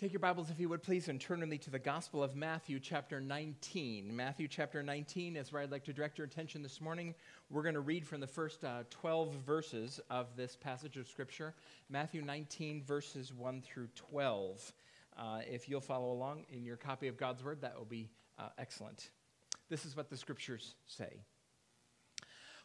Take your Bibles, if you would please, and turn with me to the Gospel of Matthew, chapter 19. Matthew, chapter 19 is where I'd like to direct your attention this morning. We're going to read from the first uh, 12 verses of this passage of Scripture Matthew 19, verses 1 through 12. Uh, if you'll follow along in your copy of God's Word, that will be uh, excellent. This is what the Scriptures say.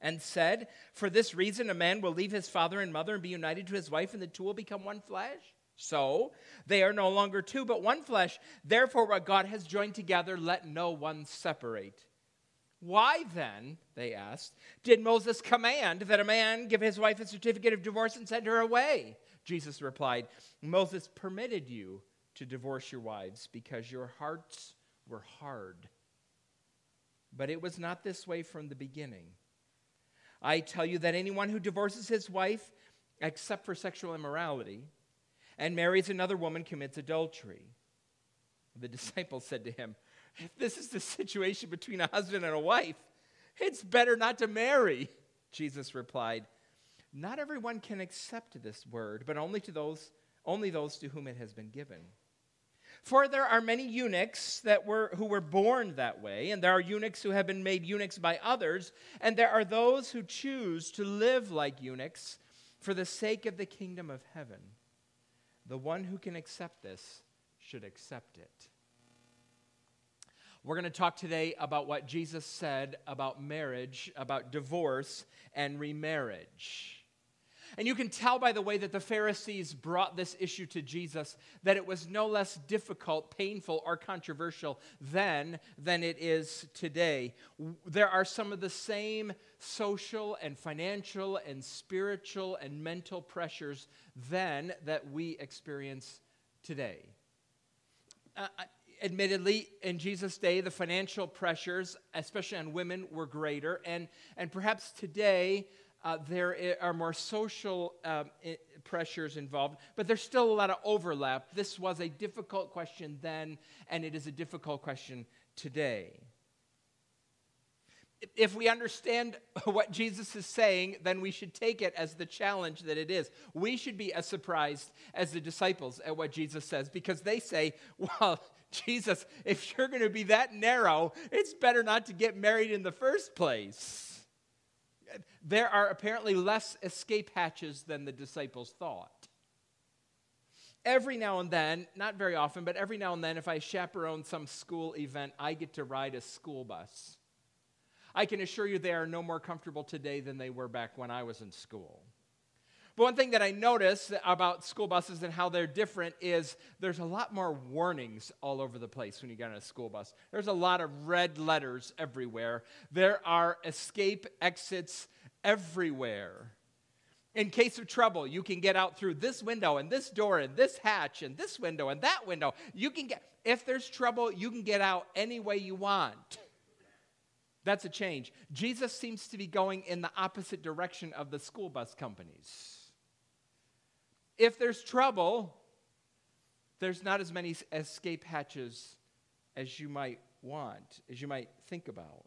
And said, For this reason, a man will leave his father and mother and be united to his wife, and the two will become one flesh. So they are no longer two, but one flesh. Therefore, what God has joined together, let no one separate. Why then, they asked, did Moses command that a man give his wife a certificate of divorce and send her away? Jesus replied, Moses permitted you to divorce your wives because your hearts were hard. But it was not this way from the beginning. I tell you that anyone who divorces his wife, except for sexual immorality, and marries another woman commits adultery. The disciples said to him, If this is the situation between a husband and a wife, it's better not to marry. Jesus replied, Not everyone can accept this word, but only to those only those to whom it has been given. For there are many eunuchs that were, who were born that way, and there are eunuchs who have been made eunuchs by others, and there are those who choose to live like eunuchs for the sake of the kingdom of heaven. The one who can accept this should accept it. We're going to talk today about what Jesus said about marriage, about divorce, and remarriage. And you can tell by the way that the Pharisees brought this issue to Jesus that it was no less difficult, painful, or controversial then than it is today. There are some of the same social and financial and spiritual and mental pressures then that we experience today. Uh, admittedly, in Jesus' day, the financial pressures, especially on women, were greater. And, and perhaps today, uh, there are more social um, pressures involved, but there's still a lot of overlap. This was a difficult question then, and it is a difficult question today. If we understand what Jesus is saying, then we should take it as the challenge that it is. We should be as surprised as the disciples at what Jesus says because they say, well, Jesus, if you're going to be that narrow, it's better not to get married in the first place there are apparently less escape hatches than the disciples thought. Every now and then, not very often, but every now and then, if I chaperone some school event, I get to ride a school bus. I can assure you they are no more comfortable today than they were back when I was in school. But one thing that I notice about school buses and how they're different is there's a lot more warnings all over the place when you get on a school bus. There's a lot of red letters everywhere. There are escape exits everywhere. In case of trouble, you can get out through this window and this door and this hatch and this window and that window. You can get, if there's trouble, you can get out any way you want. That's a change. Jesus seems to be going in the opposite direction of the school bus companies. If there's trouble, there's not as many escape hatches as you might want, as you might think about.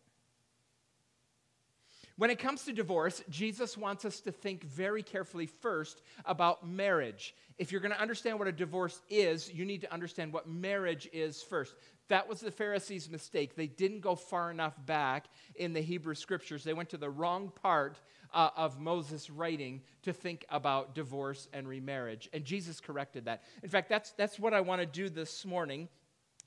When it comes to divorce, Jesus wants us to think very carefully first about marriage. If you're going to understand what a divorce is, you need to understand what marriage is first. That was the Pharisees' mistake. They didn't go far enough back in the Hebrew scriptures. They went to the wrong part uh, of Moses' writing to think about divorce and remarriage. And Jesus corrected that. In fact, that's, that's what I want to do this morning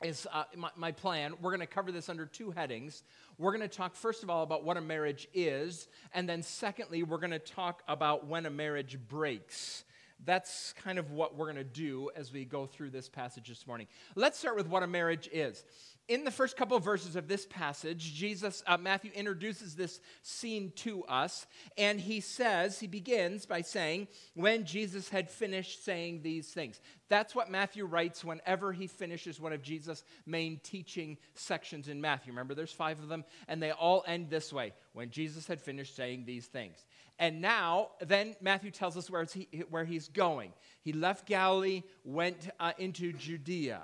is uh, my, my, plan. We're going to cover this under two headings. We're going to talk, first of all, about what a marriage is, and then secondly, we're going to talk about when a marriage breaks. that's kind of what we're going to do as we go through this passage this morning. Let's start with what a marriage is in the first couple of verses of this passage, Jesus, uh, Matthew introduces this scene to us, and he says, he begins by saying, when Jesus had finished saying these things. That's what Matthew writes whenever he finishes one of Jesus' main teaching sections in Matthew. Remember, there's five of them, and they all end this way when Jesus had finished saying these things. And now, then Matthew tells us where, he, where he's going. He left Galilee, went uh, into Judea.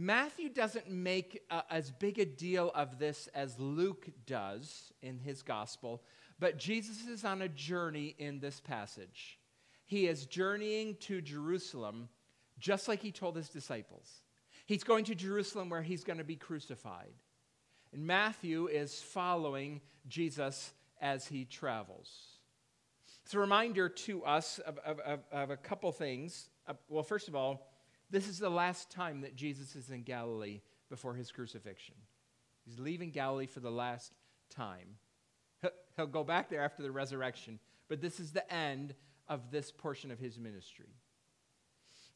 Matthew doesn't make uh, as big a deal of this as Luke does in his gospel, but Jesus is on a journey in this passage. He is journeying to Jerusalem just like he told his disciples. He's going to Jerusalem where he's going to be crucified. And Matthew is following Jesus as he travels. It's a reminder to us of, of, of, of a couple things. Uh, well, first of all, this is the last time that Jesus is in Galilee before his crucifixion. He's leaving Galilee for the last time. He'll go back there after the resurrection, but this is the end of this portion of his ministry.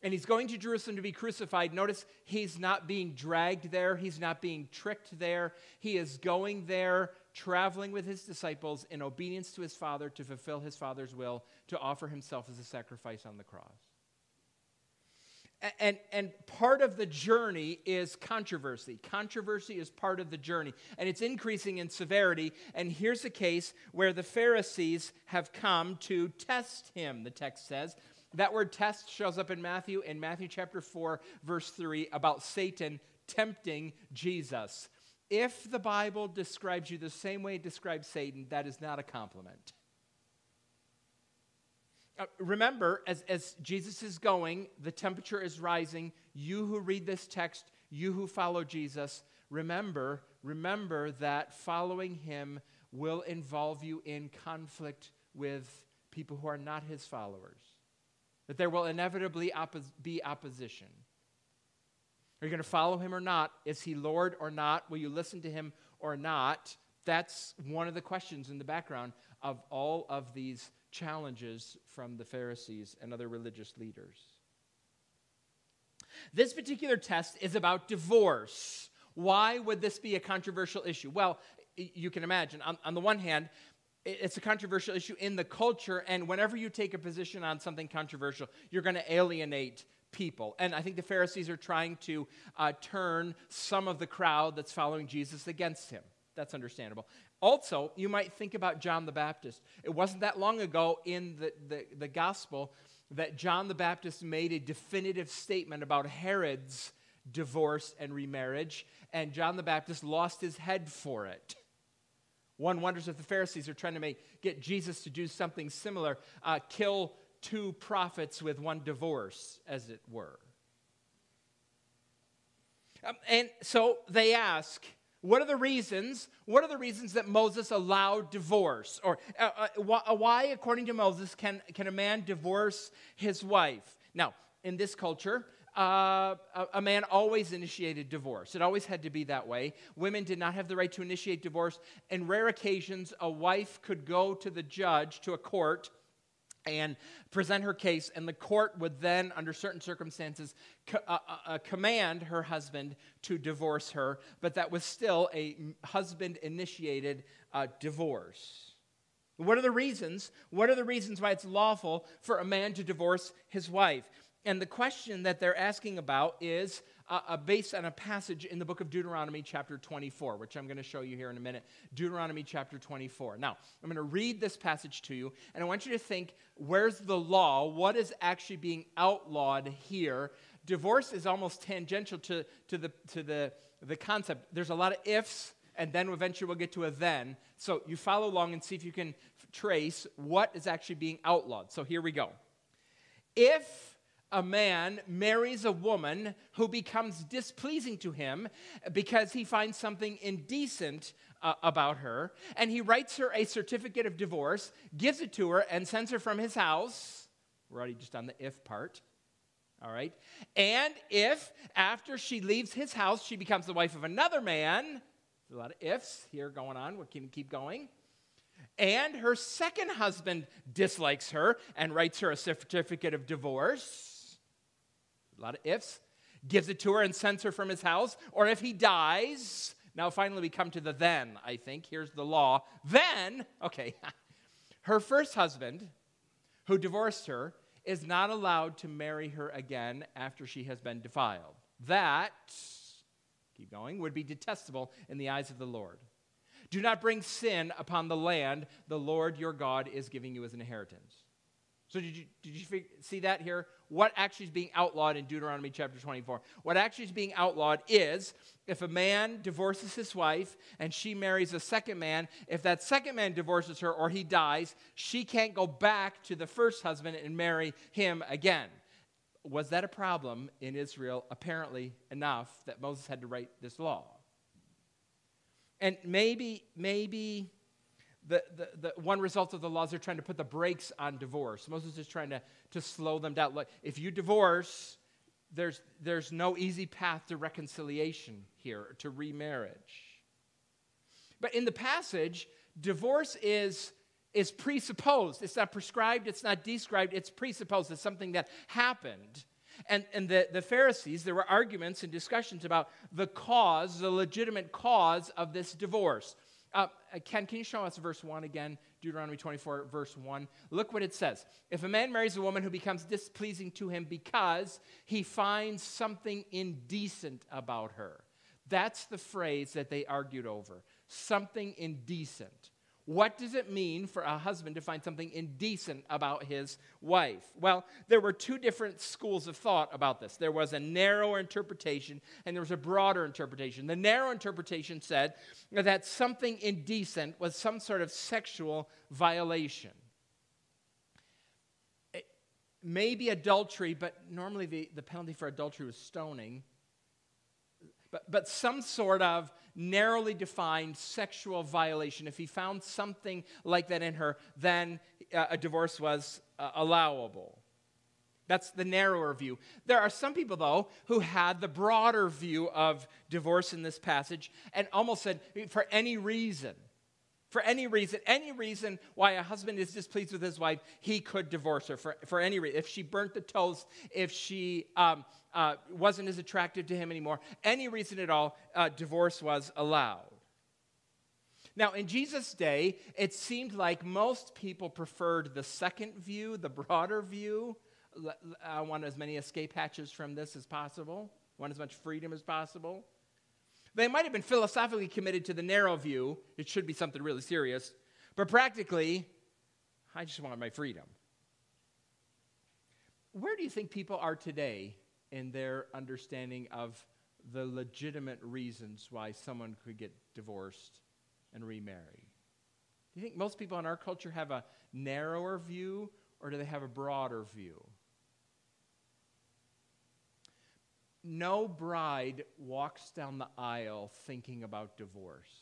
And he's going to Jerusalem to be crucified. Notice he's not being dragged there, he's not being tricked there. He is going there, traveling with his disciples in obedience to his Father to fulfill his Father's will, to offer himself as a sacrifice on the cross. And, and part of the journey is controversy. Controversy is part of the journey, and it's increasing in severity. And here's a case where the Pharisees have come to test him, the text says. That word test shows up in Matthew, in Matthew chapter 4, verse 3, about Satan tempting Jesus. If the Bible describes you the same way it describes Satan, that is not a compliment. Uh, remember, as, as Jesus is going, the temperature is rising. You who read this text, you who follow Jesus, remember, remember that following him will involve you in conflict with people who are not his followers. That there will inevitably oppos- be opposition. Are you going to follow him or not? Is he Lord or not? Will you listen to him or not? That's one of the questions in the background of all of these challenges from the Pharisees and other religious leaders. This particular test is about divorce. Why would this be a controversial issue? Well, you can imagine. On, on, the one hand, it's a controversial issue in the culture, and whenever you take a position on something controversial, you're going to alienate people. And I think the Pharisees are trying to uh, turn some of the crowd that's following Jesus against him. That's understandable. Also, you might think about John the Baptist. It wasn't that long ago in the, the, the gospel that John the Baptist made a definitive statement about Herod's divorce and remarriage, and John the Baptist lost his head for it. One wonders if the Pharisees are trying to make, get Jesus to do something similar, uh, kill two prophets with one divorce, as it were. Um, and so they ask, what are the reasons? What are the reasons that Moses allowed divorce? Or uh, uh, uh, why, according to Moses, can, can a man divorce his wife? Now, in this culture, uh, a, a, man always initiated divorce. It always had to be that way. Women did not have the right to initiate divorce. In rare occasions, a wife could go to the judge, to a court, and present her case, and the court would then, under certain circumstances, co- uh, uh, uh, command her husband to divorce her, but that was still a husband initiated uh, divorce. What are the reasons? What are the reasons why it's lawful for a man to divorce his wife? And the question that they're asking about is uh, based on a passage in the book of Deuteronomy, chapter 24, which I'm going to show you here in a minute. Deuteronomy, chapter 24. Now, I'm going to read this passage to you, and I want you to think where's the law? What is actually being outlawed here? Divorce is almost tangential to, to, the, to the, the concept. There's a lot of ifs, and then eventually we'll get to a then. So you follow along and see if you can trace what is actually being outlawed. So here we go. If a man marries a woman who becomes displeasing to him because he finds something indecent uh, about her, and he writes her a certificate of divorce, gives it to her, and sends her from his house. We're already just on the if part. All right. And if after she leaves his house, she becomes the wife of another man, there's a lot of ifs here going on. We can keep going. and her second husband dislikes her and writes her a certificate of divorce, a lot of ifs, gives it to her and sends her from his house, or if he dies, now finally we come to the then, I think. Here's the law. Then, okay, her first husband, who divorced her, is not allowed to marry her again after she has been defiled. That, keep going, would be detestable in the eyes of the Lord. Do not bring sin upon the land the Lord your God is giving you as an inheritance. So, did you, did you see that here? What actually is being outlawed in Deuteronomy chapter 24? What actually is being outlawed is if a man divorces his wife and she marries a second man, if that second man divorces her or he dies, she can't go back to the first husband and marry him again. Was that a problem in Israel? Apparently enough that Moses had to write this law. And maybe, maybe the, the, the one result of the laws, they're trying to put the brakes on divorce. Moses is trying to, to slow them down. Like, if you divorce, there's, there's no easy path to reconciliation here, to remarriage. But in the passage, divorce is, is presupposed. It's not prescribed, it's not described, it's presupposed. It's something that happened. And, and the, the Pharisees, there were arguments and discussions about the cause, the legitimate cause of this divorce. Uh, Ken, can you show us verse 1 again? Deuteronomy 24, verse 1. Look what it says. If a man marries a woman who becomes displeasing to him because he finds something indecent about her, that's the phrase that they argued over. Something indecent. What does it mean for a husband to find something indecent about his wife? Well, there were two different schools of thought about this. There was a narrower interpretation and there was a broader interpretation. The narrow interpretation said that something indecent was some sort of sexual violation. Maybe adultery, but normally the, the penalty for adultery was stoning. But, but some sort of narrowly defined sexual violation. If he found something like that in her, then uh, a divorce was uh, allowable. That's the narrower view. There are some people, though, who had the broader view of divorce in this passage and almost said, for any reason, for any reason, any reason why a husband is displeased with his wife, he could divorce her for, for any reason. If she burnt the toast, if she um, uh, wasn't as attractive to him anymore, any reason at all, uh, divorce was allowed. Now, in Jesus' day, it seemed like most people preferred the second view, the broader view. I want as many escape hatches from this as possible, want as much freedom as possible. They might have been philosophically committed to the narrow view, it should be something really serious, but practically, I just want my freedom. Where do you think people are today in their understanding of the legitimate reasons why someone could get divorced and remarry. Do you think most people in our culture have a narrower view or do they have a broader view? No bride walks down the aisle thinking about divorce.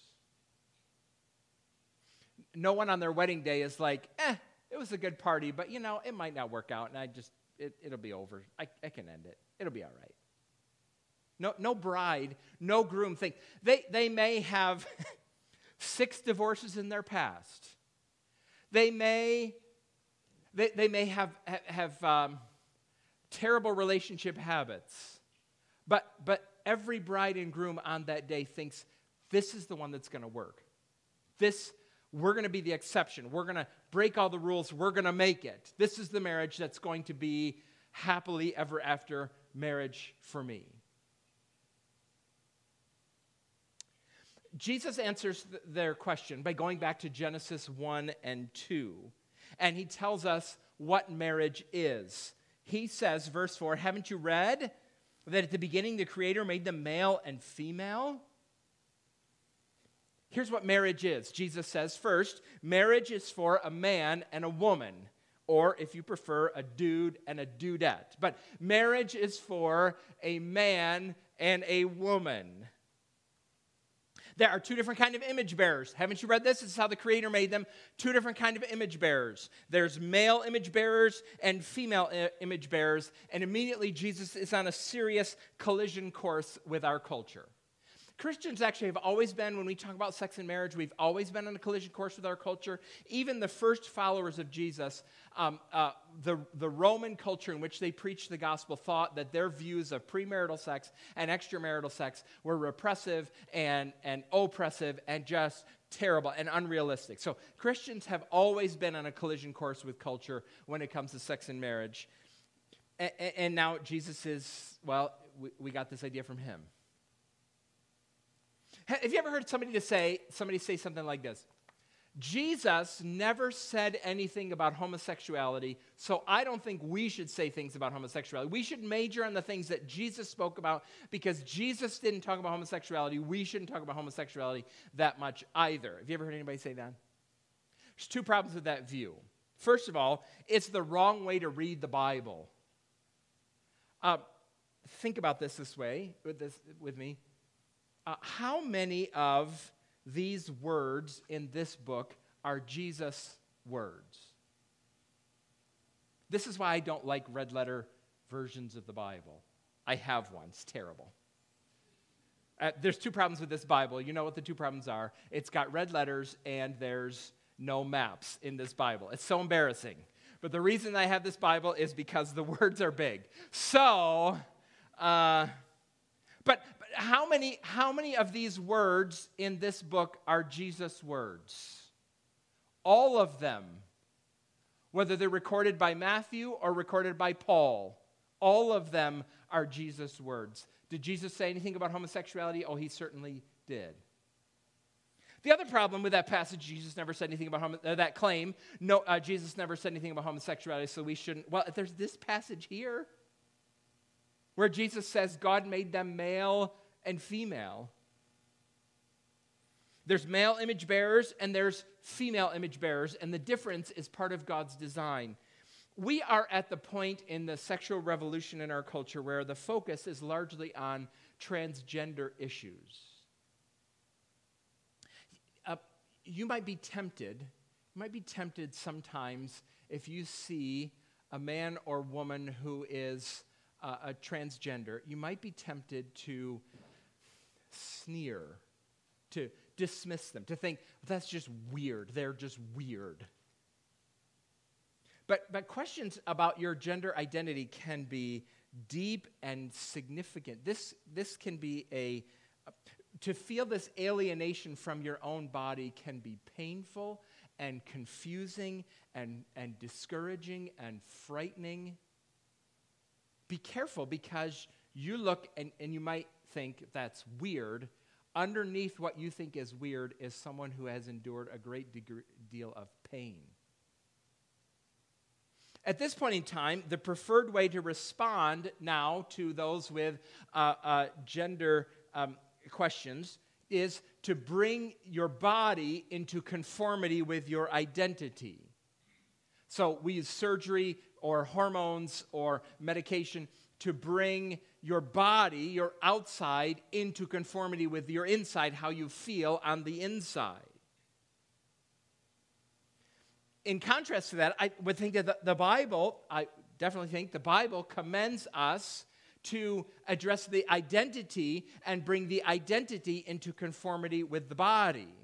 No one on their wedding day is like, eh, it was a good party, but you know, it might not work out, and I just, it, will be over. I, I can end it. It'll be all right. No, no bride, no groom think. They, they may have six divorces in their past. They may, they, they may have, have um, terrible relationship habits. But, but every bride and groom on that day thinks this is the one that's going to work. This, we're going to be the exception. We're going to break all the rules. We're going to make it. This is the marriage that's going to be happily ever after marriage for me? Jesus answers th- their question by going back to Genesis 1 and 2, and he tells us what marriage is. He says, verse 4, Haven't you read that at the beginning the Creator made them male and female? Here's what marriage is. Jesus says, first, marriage is for a man and a woman or if you prefer, a dude and a dudette. But marriage is for a man and a woman. There are two different kind of image bearers. Haven't you read this? This is how the creator made them. Two different kind of image bearers. There's male image bearers and female image bearers, and immediately Jesus is on a serious collision course with our culture. Christians actually have always been, when we talk about sex and marriage, we've always been on a collision course with our culture. Even the first followers of Jesus, um, uh, the, the Roman culture in which they preached the gospel thought that their views of premarital sex and extramarital sex were repressive and, and oppressive and just terrible and unrealistic. So Christians have always been on a collision course with culture when it comes to sex and marriage. And, and now Jesus is, well, we, we got this idea from him. Have you ever heard somebody to say somebody say something like this? Jesus never said anything about homosexuality, so I don't think we should say things about homosexuality. We should major on the things that Jesus spoke about because Jesus didn't talk about homosexuality. We shouldn't talk about homosexuality that much either. Have you ever heard anybody say that? There's two problems with that view. First of all, it's the wrong way to read the Bible. Uh, think about this this way with, this, with me uh, how many of these words in this book are Jesus' words? This is why I don't like red letter versions of the Bible. I have one, it's terrible. Uh, there's two problems with this Bible. You know what the two problems are. It's got red letters and there's no maps in this Bible. It's so embarrassing. But the reason I have this Bible is because the words are big. So, uh, but, how many, how many of these words in this book are Jesus' words? All of them, whether they're recorded by Matthew or recorded by Paul, all of them are Jesus' words. Did Jesus say anything about homosexuality? Oh, he certainly did. The other problem with that passage, Jesus never said anything about homo- uh, that claim. No, uh, Jesus never said anything about homosexuality, so we shouldn't. Well, there's this passage here where Jesus says God made them male and female. There's male image bearers and there's female image bearers, and the difference is part of God's design. We are at the point in the sexual revolution in our culture where the focus is largely on transgender issues. Uh, you might be tempted, you might be tempted sometimes if you see a man or woman who is uh, a transgender, you might be tempted to sneer, to dismiss them, to think that's just weird. They're just weird. But, but questions about your gender identity can be deep and significant. This, this can be a, to feel this alienation from your own body can be painful and confusing and, and discouraging and frightening. Be careful because you look and, and you might think that's weird, underneath what you think is weird is someone who has endured a great degree, deal of pain. At this point in time, the preferred way to respond now to those with uh, uh, gender um, questions is to bring your body into conformity with your identity. So we use surgery or hormones or medication to bring your body, your outside, into conformity with your inside, how you feel on the inside. In contrast to that, I would think that the, the Bible, I definitely think the Bible commends us to address the identity and bring the identity into conformity with the body.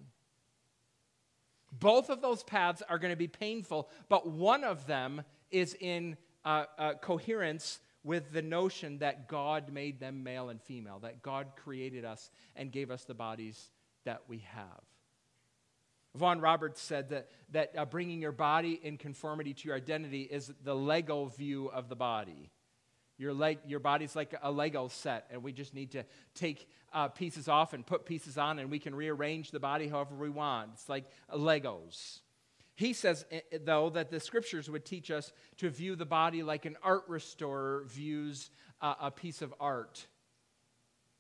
Both of those paths are going to be painful, but one of them is in uh, uh, coherence with the notion that God made them male and female, that God created us and gave us the bodies that we have. Vaughan Roberts said that, that uh, bringing your body in conformity to your identity is the Lego view of the body. Your, leg, your body's like a Lego set, and we just need to take uh, pieces off and put pieces on, and we can rearrange the body however we want. It's like Legos. He says, eh, eh, though, that the scriptures would teach us to view the body like an art restorer views uh, a piece of art.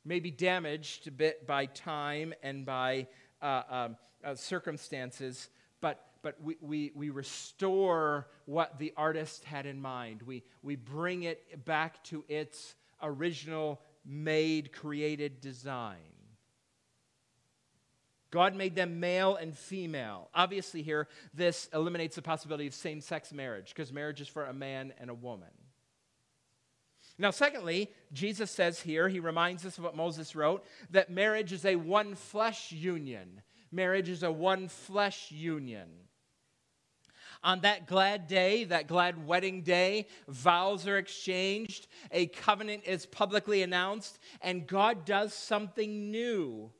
Maybe damaged a bit by time and by uh, um, uh, circumstances, but, but we, we, we restore what the artist had in mind. We, we bring it back to its original made, created design. God made them male and female. Obviously, here, this eliminates the possibility of same sex marriage because marriage is for a man and a woman. Now, secondly, Jesus says here, he reminds us of what Moses wrote, that marriage is a one flesh union. Marriage is a one flesh union. On that glad day, that glad wedding day, vows are exchanged, a covenant is publicly announced, and God does something new.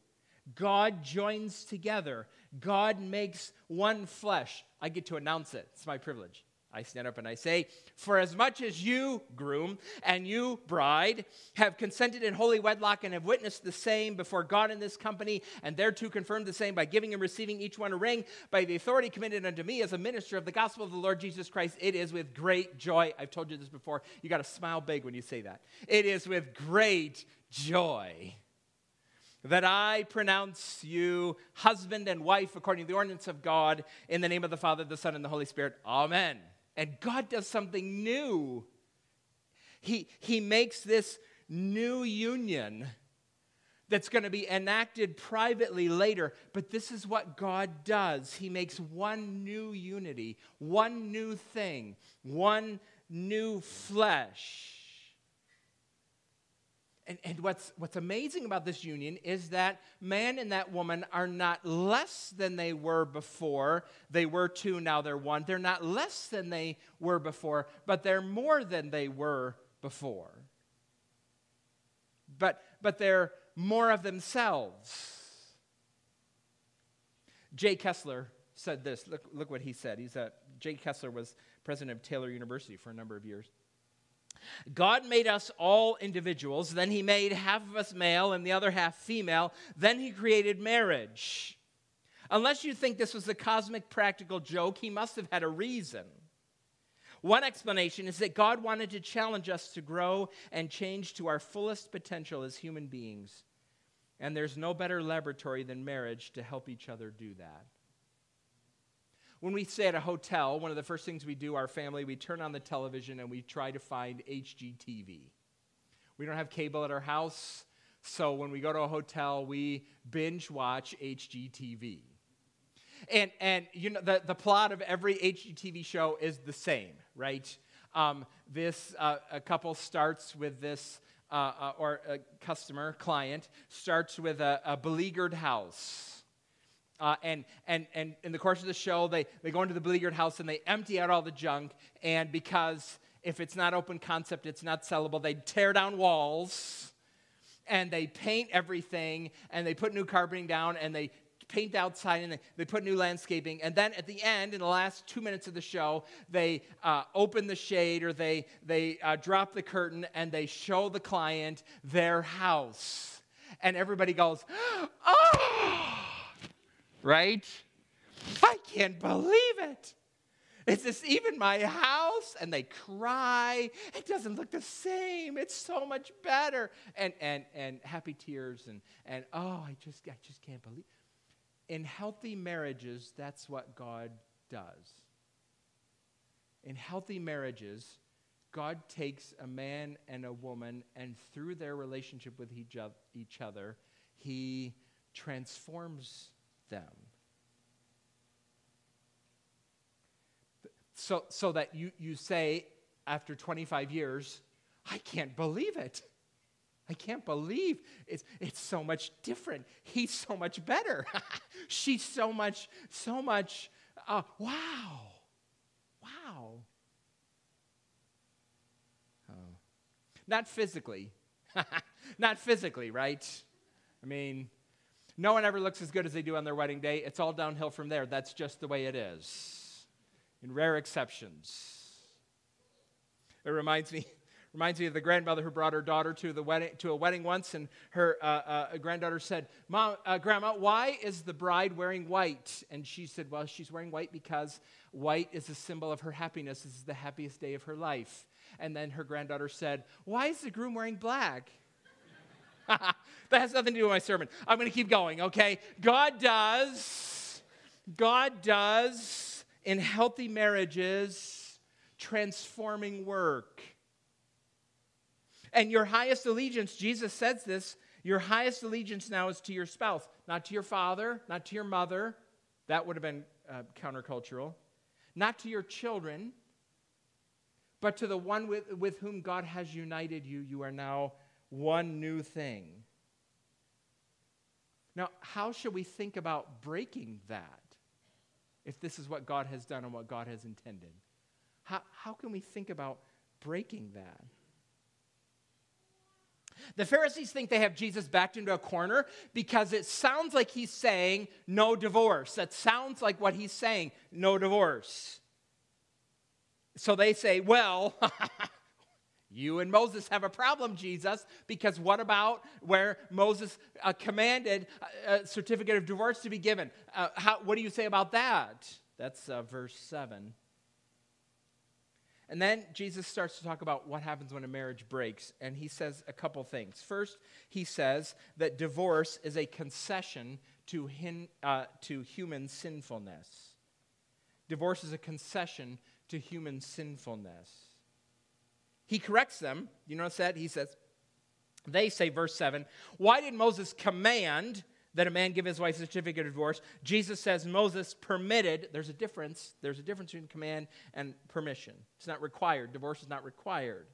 God joins together. God makes one flesh. I get to announce it. It's my privilege. I stand up and I say, For as much as you, groom, and you, bride, have consented in holy wedlock and have witnessed the same before God in this company, and thereto confirmed the same by giving and receiving each one a ring, by the authority committed unto me as a minister of the gospel of the Lord Jesus Christ, it is with great joy. I've told you this before. You got to smile big when you say that. It is with great joy that I pronounce you husband and wife according to the ordinance of God in the name of the Father, the Son, and the Holy Spirit. Amen. And God does something new. He, he makes this new union that's going to be enacted privately later. But this is what God does He makes one new unity, one new thing, one new flesh. And, and what's, what's amazing about this union is that man and that woman are not less than they were before. They were two, now they're one. They're not less than they were before, but they're more than they were before. But, but they're more of themselves. Jay Kessler said this. Look, look what he said. He's a, Jay Kessler was president of Taylor University for a number of years. God made us all individuals, then He made half of us male and the other half female, then He created marriage. Unless you think this was a cosmic practical joke, He must have had a reason. One explanation is that God wanted to challenge us to grow and change to our fullest potential as human beings. And there's no better laboratory than marriage to help each other do that. When we stay at a hotel, one of the first things we do, our family, we turn on the television and we try to find HGTV. We don't have cable at our house, so when we go to a hotel, we binge watch HGTV. And, and you know, the, the plot of every HGTV show is the same, right? Um, this uh, a couple starts with this, uh, uh, or a customer, client, starts with a, a beleaguered house uh, and, and, and in the course of the show, they, they go into the beleaguered house and they empty out all the junk. And because if it's not open concept, it's not sellable, they tear down walls and they paint everything and they put new carpeting down and they paint outside and they, they put new landscaping. And then at the end, in the last two minutes of the show, they uh, open the shade or they, they uh, drop the curtain and they show the client their house. And everybody goes, oh! Right? I can't believe it. Is this even my house? And they cry. It doesn't look the same. It's so much better. And and and happy tears and and oh, I just I just can't believe. In healthy marriages, that's what God does. In healthy marriages, God takes a man and a woman, and through their relationship with each other, He transforms them. So, so that you, you say, after 25 years, I can't believe it. I can't believe it's, it's so much different. He's so much better. She's so much, so much, uh, wow. Wow. Oh. Not physically. Not physically, right? I mean, no one ever looks as good as they do on their wedding day. It's all downhill from there. That's just the way it is. In rare exceptions. It reminds me reminds me of the grandmother who brought her daughter to the wedding to a wedding once, and her uh, uh, granddaughter said, "Mom, uh, Grandma, why is the bride wearing white?" And she said, "Well, she's wearing white because white is a symbol of her happiness. This is the happiest day of her life." And then her granddaughter said, "Why is the groom wearing black?" that has nothing to do with my sermon. I'm going to keep going, okay? God does, God does in healthy marriages transforming work. And your highest allegiance, Jesus says this, your highest allegiance now is to your spouse, not to your father, not to your mother. That would have been uh, countercultural. Not to your children, But to the one with, with whom God has united you, you are now one new thing. Now, how should we think about breaking that if this is what God has done and what God has intended? How, how can we think about breaking that? The Pharisees think they have Jesus backed into a corner because it sounds like he's saying no divorce. That sounds like what he's saying no divorce. So they say, well, You and Moses have a problem, Jesus, because what about where Moses uh, commanded a certificate of divorce to be given? Uh, how, what do you say about that? That's uh, verse 7. And then Jesus starts to talk about what happens when a marriage breaks, and he says a couple things. First, he says that divorce is a concession to, hin, uh, to human sinfulness. Divorce is a concession to human sinfulness. He corrects them. You notice that? He says, they say, verse 7, why did Moses command that a man give his wife a certificate of divorce? Jesus says Moses permitted, there's a difference. There's a difference between command and permission. It's not required. Divorce is not required.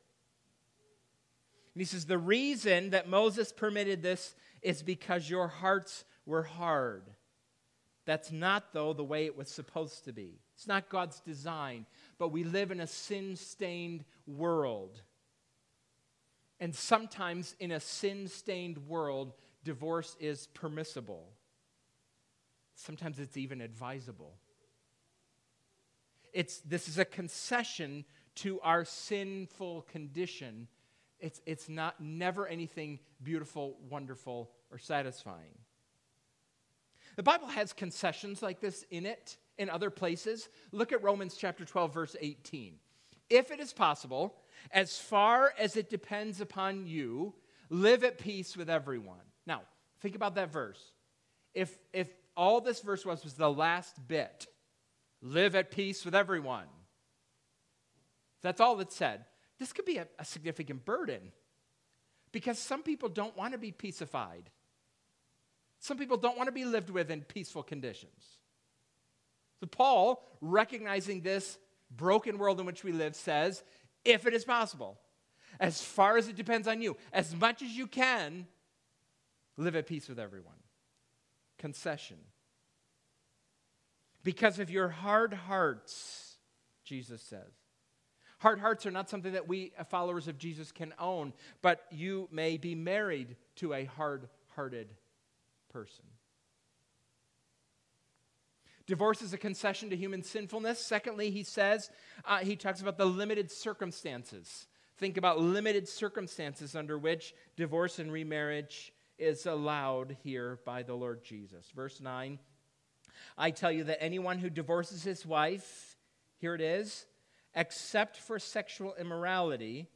And he says, the reason that Moses permitted this is because your hearts were hard. That's not, though, the way it was supposed to be. It's not God's design but we live in a sin stained world. And sometimes in a sin stained world, divorce is permissible. Sometimes it's even advisable. It's, this is a concession to our sinful condition. It's, it's not never anything beautiful, wonderful, or satisfying. The Bible has concessions like this in it in other places. Look at Romans chapter 12, verse 18. If it is possible, as far as it depends upon you, live at peace with everyone. Now, think about that verse. If, if all this verse was was the last bit, live at peace with everyone. That's all it said. This could be a, a significant burden because some people don't want to be peacified. Some people don't want to be lived with in peaceful conditions. So, Paul, recognizing this broken world in which we live, says, if it is possible, as far as it depends on you, as much as you can, live at peace with everyone. Concession. Because of your hard hearts, Jesus says. Hard hearts are not something that we, uh, followers of Jesus, can own, but you may be married to a hard hearted person. Divorce is a concession to human sinfulness. Secondly, he says, uh, he talks about the limited circumstances. Think about limited circumstances under which divorce and remarriage is allowed here by the Lord Jesus. Verse 9 I tell you that anyone who divorces his wife, here it is, except for sexual immorality,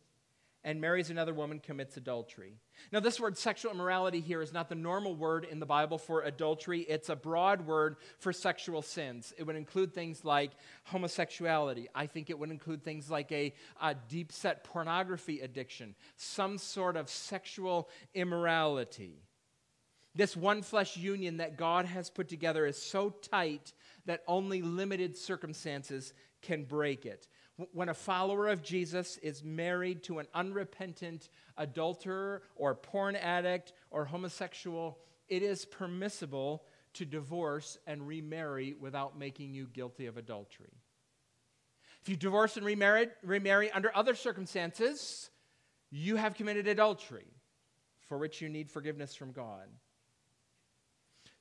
and marries another woman commits adultery. Now, this word sexual immorality here is not the normal word in the Bible for adultery. It's a broad word for sexual sins. It would include things like homosexuality. I think it would include things like a, a deep set pornography addiction, some sort of sexual immorality. This one flesh union that God has put together is so tight that only limited circumstances can break it when a follower of Jesus is married to an unrepentant adulterer or porn addict or homosexual, it is permissible to divorce and remarry without making you guilty of adultery. If you divorce and remarry, remarry under other circumstances, you have committed adultery for which you need forgiveness from God.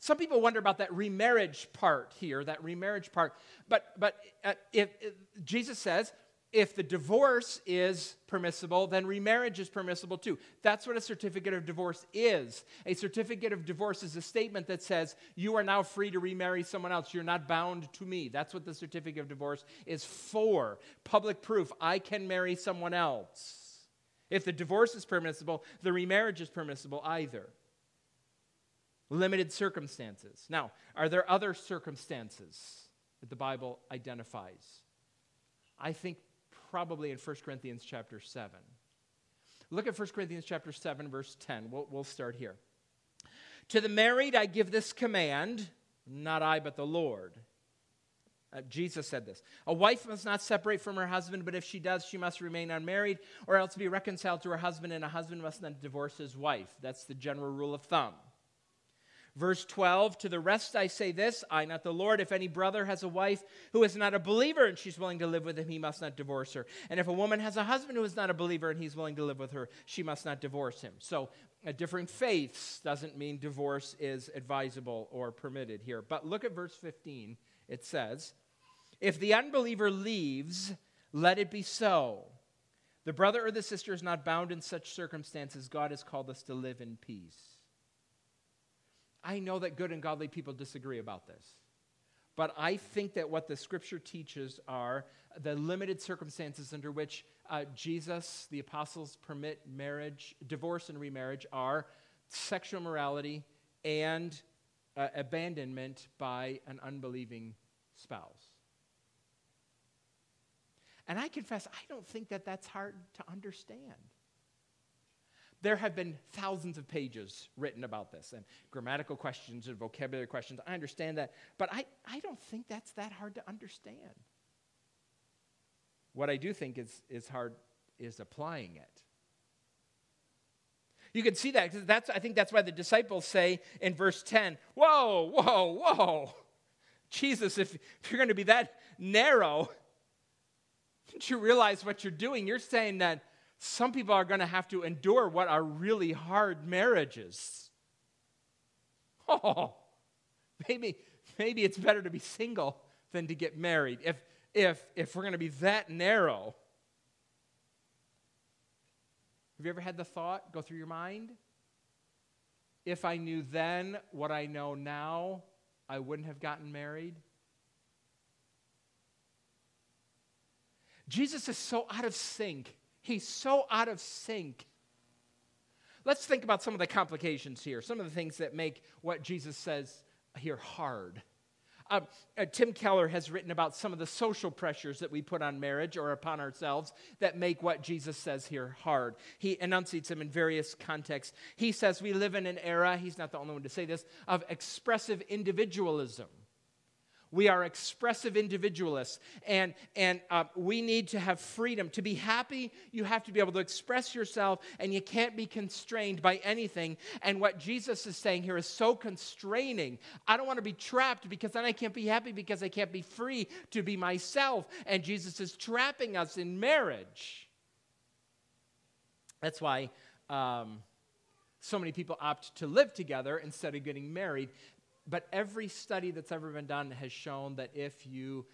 Some people wonder about that remarriage part here, that remarriage part. But, but uh, if, if, Jesus says, if the divorce is permissible, then remarriage is permissible too. That's what a certificate of divorce is. A certificate of divorce is a statement that says, You are now free to remarry someone else. You're not bound to me. That's what the certificate of divorce is for. Public proof I can marry someone else. If the divorce is permissible, the remarriage is permissible either limited circumstances. Now, are there other circumstances that the Bible identifies? I think probably in 1 Corinthians chapter 7. Look at 1 Corinthians chapter 7 verse 10. We'll, we'll start here. To the married I give this command, not I but the Lord. Uh, Jesus said this A wife must not separate from her husband, but if she does, she must remain unmarried or else be reconciled to her husband, and a husband must not divorce his wife. That's the general rule of thumb. Verse 12, to the rest I say this I, not the Lord, if any brother has a wife who is not a believer and she's willing to live with him, he must not divorce her. And if a woman has a husband who is not a believer and he's willing to live with her, she must not divorce him. So, a different faiths doesn't mean divorce is advisable or permitted here. But look at verse 15. It says, If the unbeliever leaves, let it be so. The brother or the sister is not bound in such circumstances. God has called us to live in peace. I know that good and godly people disagree about this. But I think that what the scripture teaches are the limited circumstances under which uh, Jesus, the apostles, permit marriage, divorce, and remarriage are sexual morality and uh, abandonment by an unbelieving spouse. And I confess, I don't think that that's hard to understand. There have been thousands of pages written about this and grammatical questions and vocabulary questions. I understand that, but I, I don't think that's that hard to understand. What I do think is, is hard is applying it. You can see that because that's I think that's why the disciples say in verse 10, whoa, whoa, whoa. Jesus, if, if you're going to be that narrow, don't you realize what you're doing? You're saying that some people are going to have to endure what are really hard marriages. Oh, maybe, maybe it's better to be single than to get married if, if, if we're going to be that narrow. Have you ever had the thought go through your mind? If I knew then what I know now, I wouldn't have gotten married? Jesus is so out of sync. He's so out of sync. Let's think about some of the complications here, some of the things that make what Jesus says here hard. Uh, uh, Tim Keller has written about some of the social pressures that we put on marriage or upon ourselves that make what Jesus says here hard. He enunciates them in various contexts. He says we live in an era, he's not the only one to say this, of expressive individualism. We are expressive individualists, and, and uh, we need to have freedom. To be happy, you have to be able to express yourself, and you can't be constrained by anything. And what Jesus is saying here is so constraining. I don't want to be trapped because then I can't be happy because I can't be free to be myself. And Jesus is trapping us in marriage. That's why. Um, so many people opt to live together instead of getting married but every study that's ever been done has shown that if you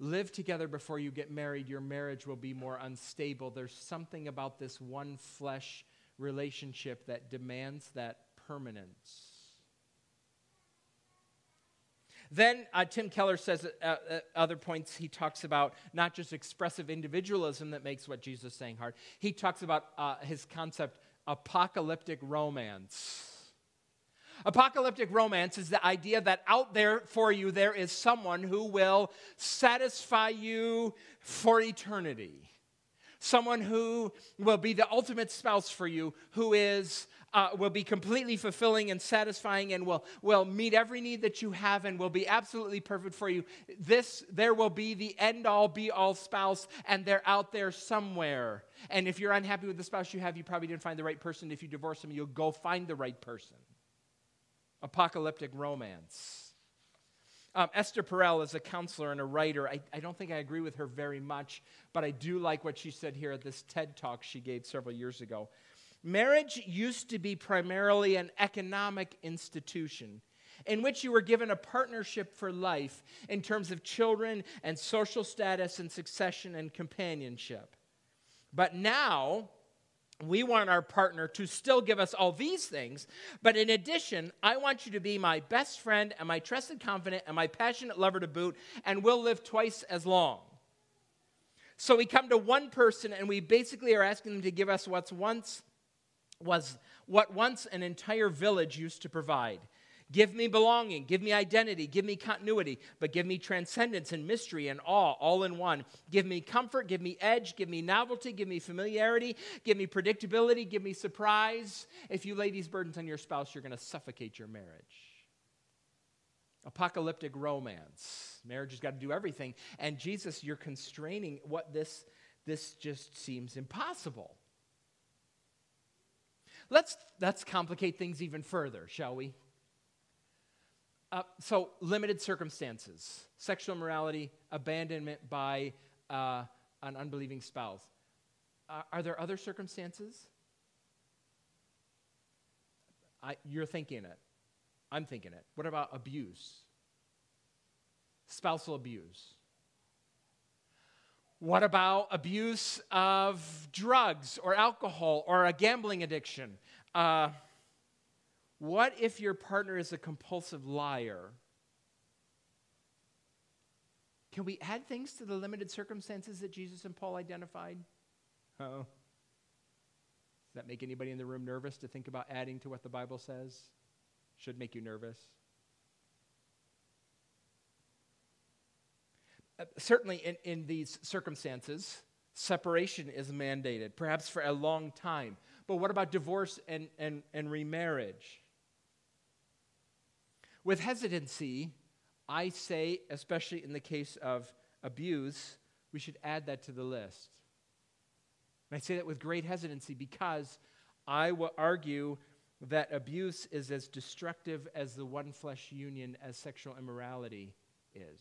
live together before you get married, your marriage will be more unstable. There's something about this one flesh relationship that demands that permanence. Then uh, Tim Keller says at, uh, at other points, he talks about not just expressive individualism that makes what Jesus is saying hard, he talks about uh, his concept apocalyptic romance. Apocalyptic romance is the idea that out there for you there is someone who will satisfy you for eternity. Someone who will be the ultimate spouse for you, who is uh, will be completely fulfilling and satisfying and will, will meet every need that you have and will be absolutely perfect for you. This, there will be the end all be all spouse, and they're out there somewhere. And if you're unhappy with the spouse you have, you probably didn't find the right person. If you divorce them, you'll go find the right person apocalyptic romance. Um, Esther Perel is a counselor and a writer. I, I don't think I agree with her very much, but I do like what she said here at this TED talk she gave several years ago. Marriage used to be primarily an economic institution in which you were given a partnership for life in terms of children and social status and succession and companionship. But now, we want our partner to still give us all these things, but in addition, I want you to be my best friend and my trusted confidant and my passionate lover to boot, and we'll live twice as long. So we come to one person and we basically are asking them to give us what's once was what once an entire village used to provide. Give me belonging, give me identity, give me continuity, but give me transcendence and mystery and awe all in one. Give me comfort, give me edge, give me novelty, give me familiarity, give me predictability, give me surprise. If you lay these burdens on your spouse, you're going to suffocate your marriage. apocalyptic romance. Marriage has got to do everything. And Jesus, you're constraining what this, this just seems impossible. Let's, let's complicate things even further, shall we? Uh, so, limited circumstances, sexual immorality, abandonment by uh, an unbelieving spouse. Uh, are there other circumstances? I, you're thinking it. I'm thinking it. What about abuse? Spousal abuse. What about abuse of drugs or alcohol or a gambling addiction? What if your partner is a compulsive liar? Can we add things to the limited circumstances that Jesus and Paul identified? Oh. Does that make anybody in the room nervous to think about adding to what the Bible says? Should make you nervous. Uh, certainly, in, in these circumstances, separation is mandated, perhaps for a long time. But what about divorce and, and, and remarriage? With hesitancy, I say, especially in the case of abuse, we should add that to the list. And I say that with great hesitancy because I will argue that abuse is as destructive as the one flesh union as sexual immorality is.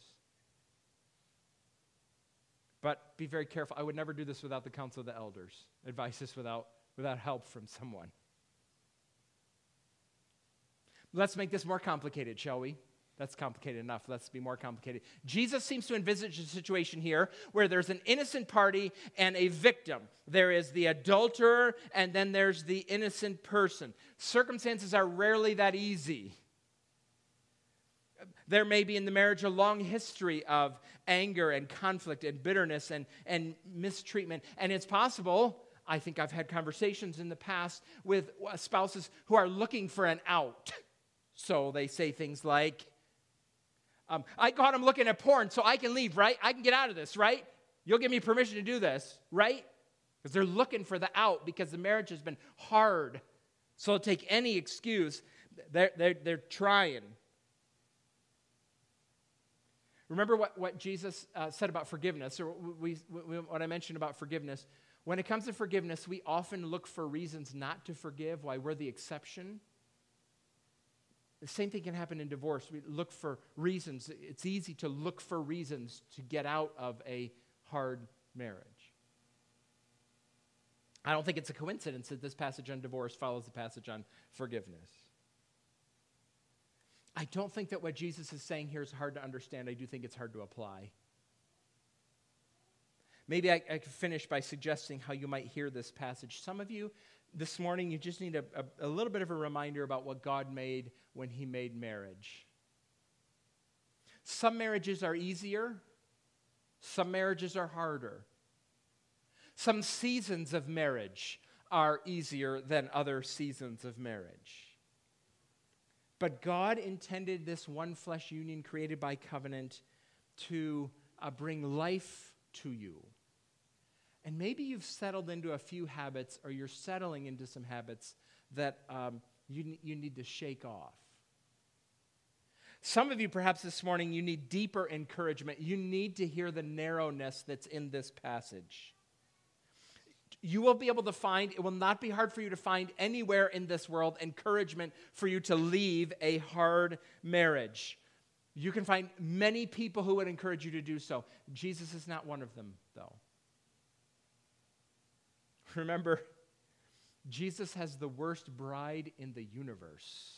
But be very careful. I would never do this without the counsel of the elders. Advise this without, without help from someone. Let's make this more complicated, shall we? That's complicated enough. Let's be more complicated. Jesus seems to envisage a situation here where there's an innocent party and a victim. There is the adulterer, and then there's the innocent person. Circumstances are rarely that easy. There may be in the marriage a long history of anger and conflict and bitterness and, and mistreatment. And it's possible, I think I've had conversations in the past with uh, spouses who are looking for an out. So they say things like, um, I caught him looking at porn, so I can leave, right? I can get out of this, right? You'll give me permission to do this, right? Because they're looking for the out because the marriage has been hard. So they'll take any excuse. They're, they're, they're trying. Remember what, what Jesus uh, said about forgiveness, or we, we, what I mentioned about forgiveness. When it comes to forgiveness, we often look for reasons not to forgive, why we're the exception. The same thing can happen in divorce. We look for reasons. It's easy to look for reasons to get out of a hard marriage. I don't think it's a coincidence that this passage on divorce follows the passage on forgiveness. I don't think that what Jesus is saying here is hard to understand. I do think it's hard to apply. Maybe I, I could finish by suggesting how you might hear this passage. Some of you this morning, you just need a, a, a, little bit of a reminder about what God made when He made marriage. Some marriages are easier, some marriages are harder. Some seasons of marriage are easier than other seasons of marriage. But God intended this one flesh union created by covenant to uh, bring life to you. And maybe you've settled into a few habits or you're settling into some habits that um, you, you need to shake off. Some of you, perhaps this morning, you need deeper encouragement. You need to hear the narrowness that's in this passage. You will be able to find, it will not be hard for you to find anywhere in this world encouragement for you to leave a hard marriage. You can find many people who would encourage you to do so. Jesus is not one of them, though. Remember, Jesus has the worst bride in the universe.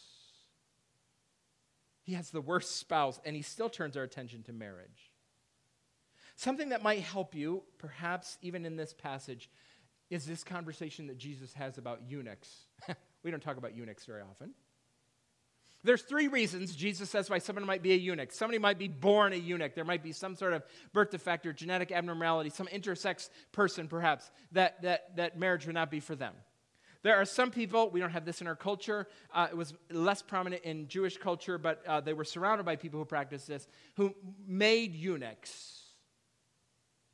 He has the worst spouse, and he still turns our attention to marriage. Something that might help you, perhaps even in this passage, is this conversation that Jesus has about eunuchs. we don't talk about eunuchs very often. There's three reasons Jesus says why someone might be a eunuch. Somebody might be born a eunuch. There might be some sort of birth defect or genetic abnormality, some intersex person perhaps, that, that, that marriage would not be for them. There are some people, we don't have this in our culture, uh, it was less prominent in Jewish culture, but uh, they were surrounded by people who practiced this, who made eunuchs.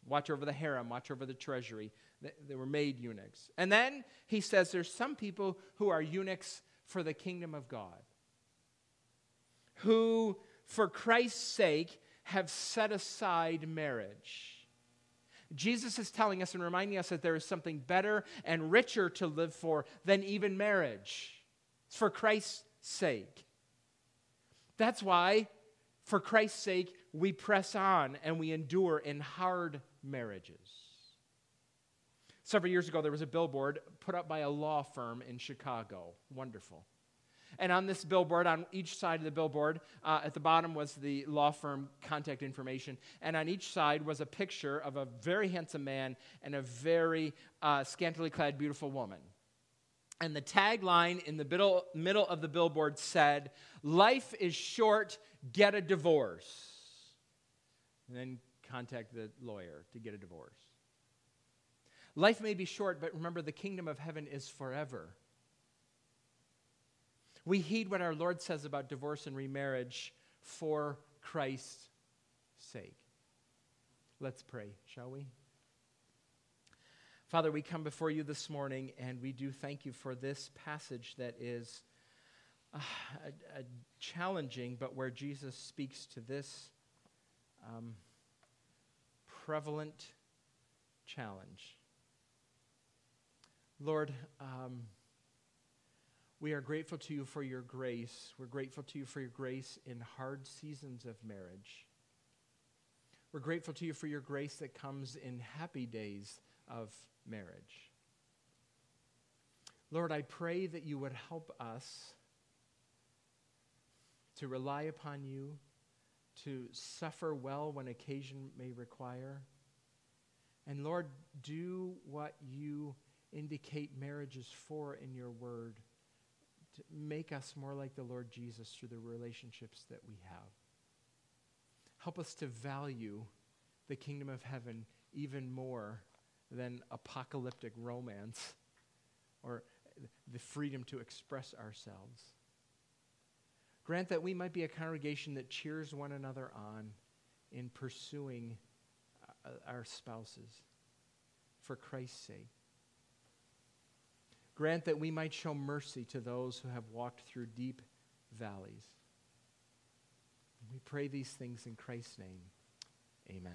Watch over the harem, watch over the treasury. They, they were made eunuchs. And then he says there's some people who are eunuchs for the kingdom of God who for Christ's sake, have set aside marriage. Jesus is telling us and reminding us that there is something better and richer to live for than even marriage. It's for Christ's sake. That's why, for Christ's sake, we press on and we endure in hard marriages. Several years ago, there was a billboard put up by a law firm in Chicago. Wonderful. And on this billboard, on each side of the billboard, uh, at the bottom was the law firm contact information. And on each side was a picture of a very handsome man and a very uh, scantily clad, beautiful woman. And the tagline in the middle, middle of the billboard said, Life is short, get a divorce. And then contact the lawyer to get a divorce. Life may be short, but remember, the kingdom of heaven is forever. We heed what our Lord says about divorce and remarriage for Christ's sake. Let's pray, shall we? Father, we come before you this morning and we do thank you for this passage that is uh, challenging, but where Jesus speaks to this um, prevalent challenge. Lord, um, we are grateful to you for your grace. We're grateful to you for your grace in hard seasons of marriage. We're grateful to you for your grace that comes in happy days of marriage. Lord, I pray that you would help us to rely upon you, to suffer well when occasion may require. And Lord, do what you indicate marriage is for in your word to make us more like the Lord Jesus through the relationships that we have. Help us to value the kingdom of heaven even more than apocalyptic romance or the freedom to express ourselves. Grant that we might be a congregation that cheers one another on in pursuing uh, our spouses for Christ's sake. Grant that we might show mercy to those who have walked through deep valleys. We pray these things in Christ's name. Amen.